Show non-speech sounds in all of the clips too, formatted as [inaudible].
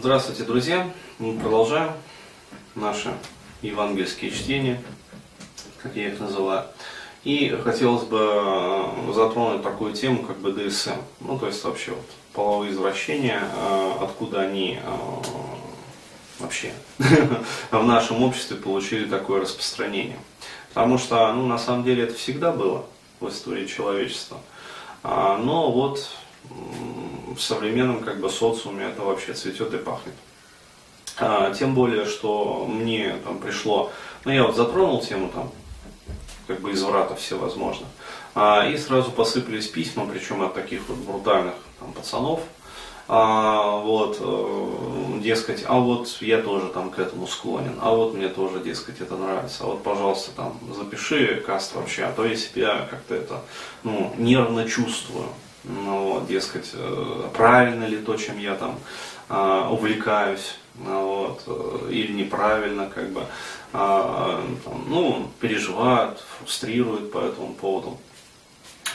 Здравствуйте, друзья! Мы продолжаем наши евангельские чтения, как я их называю. И хотелось бы э, затронуть такую тему, как БДСМ. Ну, то есть вообще вот половые извращения, э, откуда они э, вообще [laughs] в нашем обществе получили такое распространение. Потому что, ну, на самом деле это всегда было в истории человечества. А, но вот в современном как бы социуме это вообще цветет и пахнет. А, тем более, что мне там пришло, ну я вот затронул тему там, как бы изврата всевозможно, а, и сразу посыпались письма, причем от таких вот брутальных там, пацанов, а, вот, э, дескать, а вот я тоже там к этому склонен, а вот мне тоже, дескать, это нравится, а вот, пожалуйста, там, запиши каст вообще, а то я себя как-то это, ну, нервно чувствую, ну, дескать, э, правильно ли то, чем я там э, увлекаюсь, ну, вот, э, или неправильно, как бы, а, там, ну, переживают, фрустрируют по этому поводу.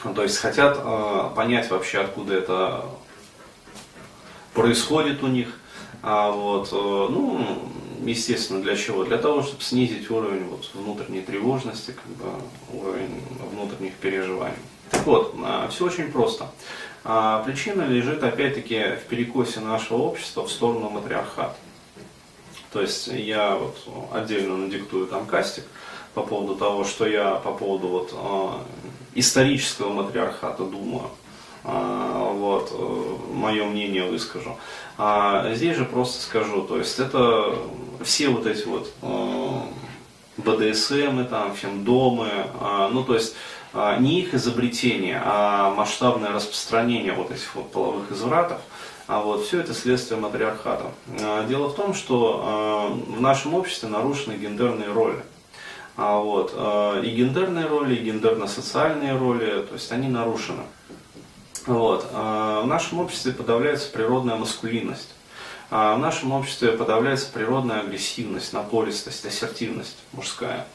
Ну, то есть хотят понять вообще, откуда это происходит у них. А вот, ну, естественно, для чего? Для того, чтобы снизить уровень вот, внутренней тревожности, как бы, уровень внутренних переживаний. Так вот, а, все очень просто. А, причина лежит опять-таки в перекосе нашего общества в сторону матриархата. То есть я вот отдельно надиктую там кастик по поводу того, что я по поводу вот а, исторического матриархата думаю. Вот, э, мое мнение выскажу. А здесь же просто скажу, то есть это все вот эти вот БДСМы, там, фемдомы, ну то есть не их изобретение, а масштабное распространение вот этих вот половых извратов, а вот все это следствие матриархата. А, дело в том, что в нашем обществе нарушены гендерные роли. А вот, и гендерные роли, и гендерно-социальные роли, то есть они нарушены. Вот. В нашем обществе подавляется природная маскулинность. В нашем обществе подавляется природная агрессивность, напористость, ассертивность мужская.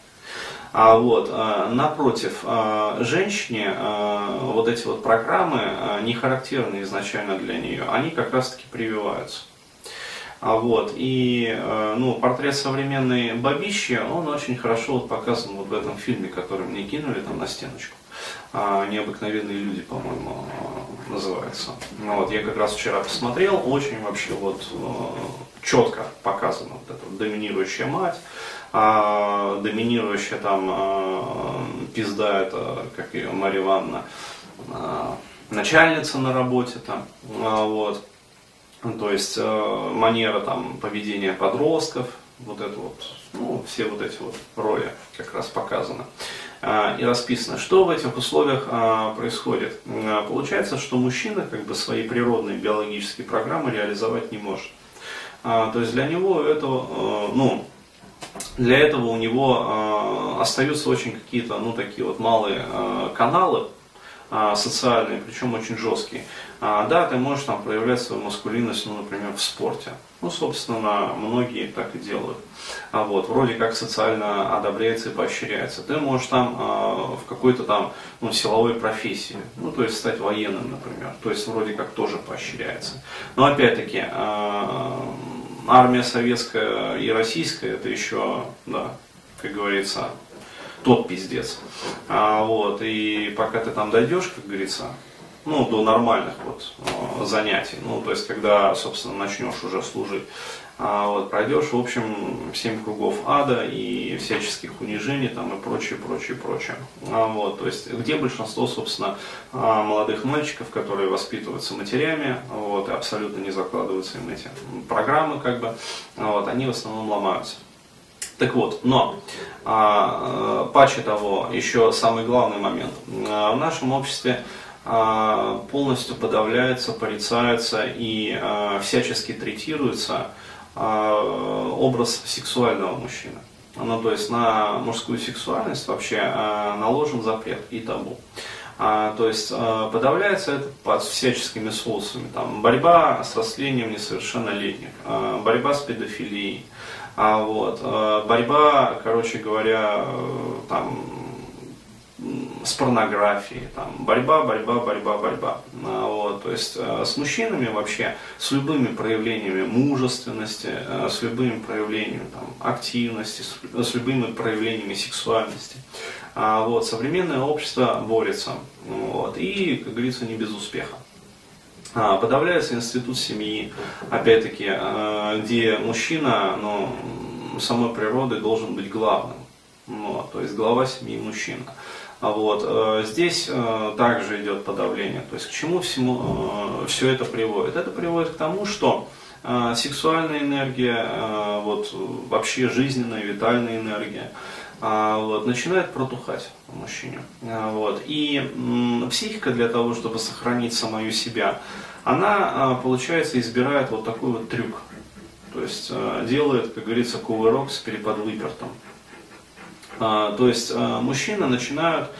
А вот, а, напротив, а, женщине а, вот эти вот программы не характерны изначально для нее, они как раз-таки прививаются. А вот, и ну, портрет современной бабищи, он очень хорошо вот показан вот в этом фильме, который мне кинули там на стеночку. Необыкновенные люди, по-моему, называется. Ну, вот, я как раз вчера посмотрел, очень вообще вот четко показана вот эта доминирующая мать, а доминирующая там а, пизда, это, как ее, Мария Ивановна, а, начальница на работе там, а, вот, то есть а, манера там поведения подростков, вот это вот, ну, все вот эти вот роли как раз показаны а, и расписано. Что в этих условиях а, происходит? А, получается, что мужчина как бы свои природные биологические программы реализовать не может. А, то есть для него это, а, ну, для этого у него остаются очень какие-то, ну, такие вот малые каналы социальные, причем очень жесткие. А, да, ты можешь там проявлять свою маскулинность, ну, например, в спорте. Ну, собственно, многие так и делают. А вот, вроде как социально одобряется и поощряется. Ты можешь там э, в какой-то там ну, силовой профессии, ну, то есть стать военным, например. То есть вроде как тоже поощряется. Но опять-таки, армия советская и российская, это еще, да, как говорится, тот пиздец. А, вот, и пока ты там дойдешь, как говорится, ну, до нормальных вот э, занятий, ну, то есть, когда, собственно, начнешь уже служить, а вот пройдешь, в общем, семь кругов ада и всяческих унижений там и прочее, прочее, прочее. А вот, то есть, где большинство, собственно, а, молодых мальчиков, которые воспитываются матерями, вот, и абсолютно не закладываются им эти программы, как бы, вот, они в основном ломаются. Так вот, но а, э, паче того, еще самый главный момент. А, в нашем обществе а, полностью подавляется, порицается и а, всячески третируется а, образ сексуального мужчины. Ну, то есть на мужскую сексуальность вообще а, наложен запрет и табу. А, то есть а, подавляется это под всяческими соусами. Там, борьба с растлением несовершеннолетних, а, борьба с педофилией, а, вот, а, борьба, короче говоря, там, с порнографией, там, борьба, борьба, борьба, борьба. А, вот, то есть э, с мужчинами вообще, с любыми проявлениями мужественности, э, с любыми проявлениями там, активности, с, с любыми проявлениями сексуальности. А, вот, современное общество борется. Вот, и, как говорится, не без успеха. А, подавляется институт семьи, опять-таки, э, где мужчина, ну, самой природы должен быть главным. Вот, то есть глава семьи мужчина. А вот, э, здесь э, также идет подавление. То есть к чему всему все это приводит? Это приводит к тому, что сексуальная энергия, вот, вообще жизненная, витальная энергия, вот, начинает протухать у мужчине. Э, вот. И психика для того, чтобы сохранить самую себя, она, э, получается, избирает вот такой вот трюк. То есть делает, как говорится, кувырок с переподвыпертом. А, то есть а, мужчины начинают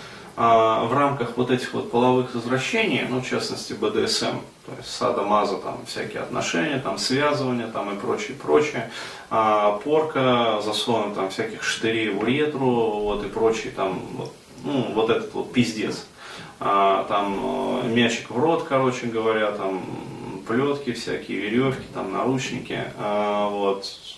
а, в рамках вот этих вот половых извращений, ну, в частности, БДСМ, то есть сада, маза, там, всякие отношения, там, связывания, там, и прочее, прочее, порка, заслон, там, всяких штырей в уретру, вот, и прочее, там, вот, ну, вот этот вот пиздец. там, э, мячик в рот, короче говоря, там, плетки всякие, веревки, там, наручники, вот, а,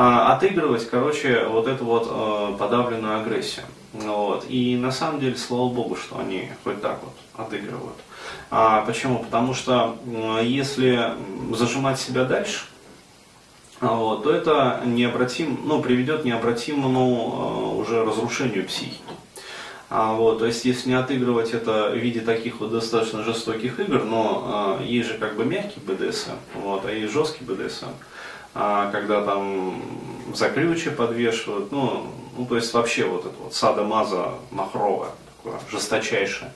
отыгрывать, короче, вот эту вот э, подавленную агрессию. Вот. И на самом деле, слава богу, что они хоть так вот отыгрывают. А, почему? Потому что если зажимать себя дальше, вот, то это необратим, ну, приведет к необратимому э, уже разрушению психики. А, вот, то есть, если не отыгрывать это в виде таких вот достаточно жестоких игр, но э, есть же как бы мягкий БДСМ, вот, а есть жесткий БДСМ. А, когда там за подвешивают, ну, ну то есть вообще вот это вот сада-маза махровая, такое жесточайшее.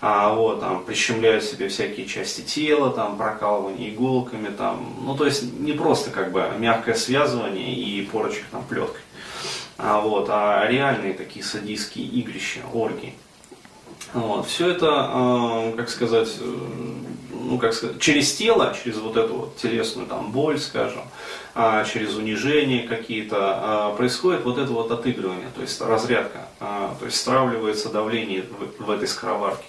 А, вот, там, прищемляют себе всякие части тела, там, прокалывание иголками, там, ну, то есть не просто как бы мягкое связывание и порочек там плеткой, а, вот, а реальные такие садистские игрища, оргии. Вот, все это, э, как сказать, э, ну, как сказать, через тело, через вот эту вот телесную там боль, скажем, а, через унижение какие-то, а, происходит вот это вот отыгрывание, то есть разрядка, а, то есть стравливается давление в, в этой скороварке.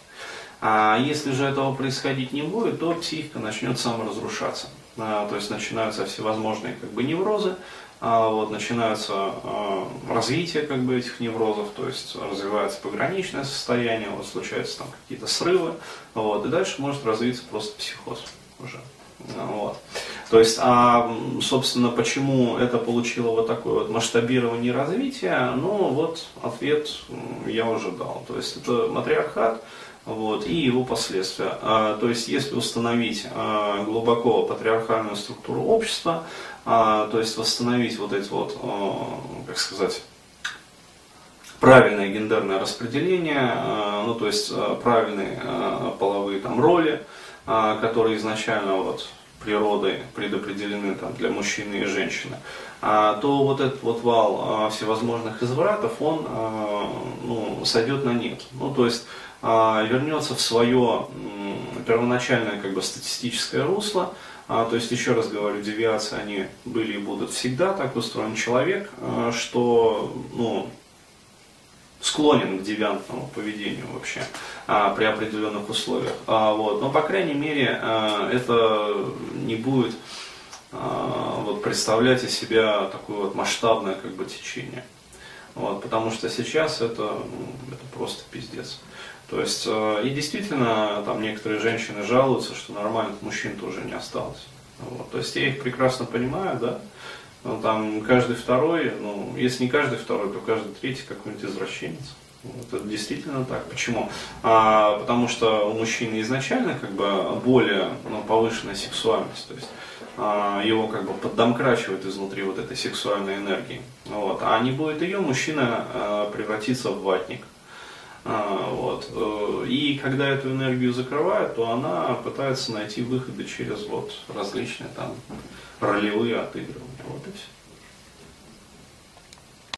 А если же этого происходить не будет, то психика начнет саморазрушаться. А, то есть начинаются всевозможные как бы неврозы, а, вот, начинается а, развитие как бы этих неврозов, то есть развивается пограничное состояние, вот случаются там какие-то срывы, вот, и дальше может развиться просто психоз уже. Вот. То есть, а, собственно, почему это получило вот такое вот масштабирование развития, ну, вот ответ я уже дал. То есть, это матриархат, вот, и его последствия. А, то есть, если установить а, глубоко патриархальную структуру общества, а, то есть восстановить вот эти вот, как сказать, правильное гендерное распределение, ну, то есть правильные половые там роли, которые изначально вот природой предопределены там, для мужчины и женщины, а, то вот этот вот вал а, всевозможных извратов, он а, ну, сойдет на нет. Ну, то есть вернется в свое первоначальное как бы, статистическое русло, то есть, еще раз говорю, девиации, они были и будут всегда, так устроен человек, что ну, склонен к девиантному поведению вообще а, при определенных условиях. А, вот. Но, по крайней мере, а, это не будет а, вот, представлять из себя такое вот масштабное как бы, течение. Вот, потому что сейчас это, ну, это просто пиздец. То есть, э, и действительно, там некоторые женщины жалуются, что нормальных мужчин тоже не осталось. Вот, то есть я их прекрасно понимаю, да, ну, там каждый второй, ну, если не каждый второй, то каждый третий какой-нибудь извращенец. Вот, это действительно так. Почему? А, потому что у мужчины изначально как бы более ну, повышенная сексуальность. То есть а, его как бы поддомкрачивает изнутри вот этой сексуальной энергии. Вот. А не будет ее, мужчина а, превратится в ватник. А, вот. Э, и когда эту энергию закрывают, то она пытается найти выходы через вот различные там ролевые отыгрывания. Вот и все.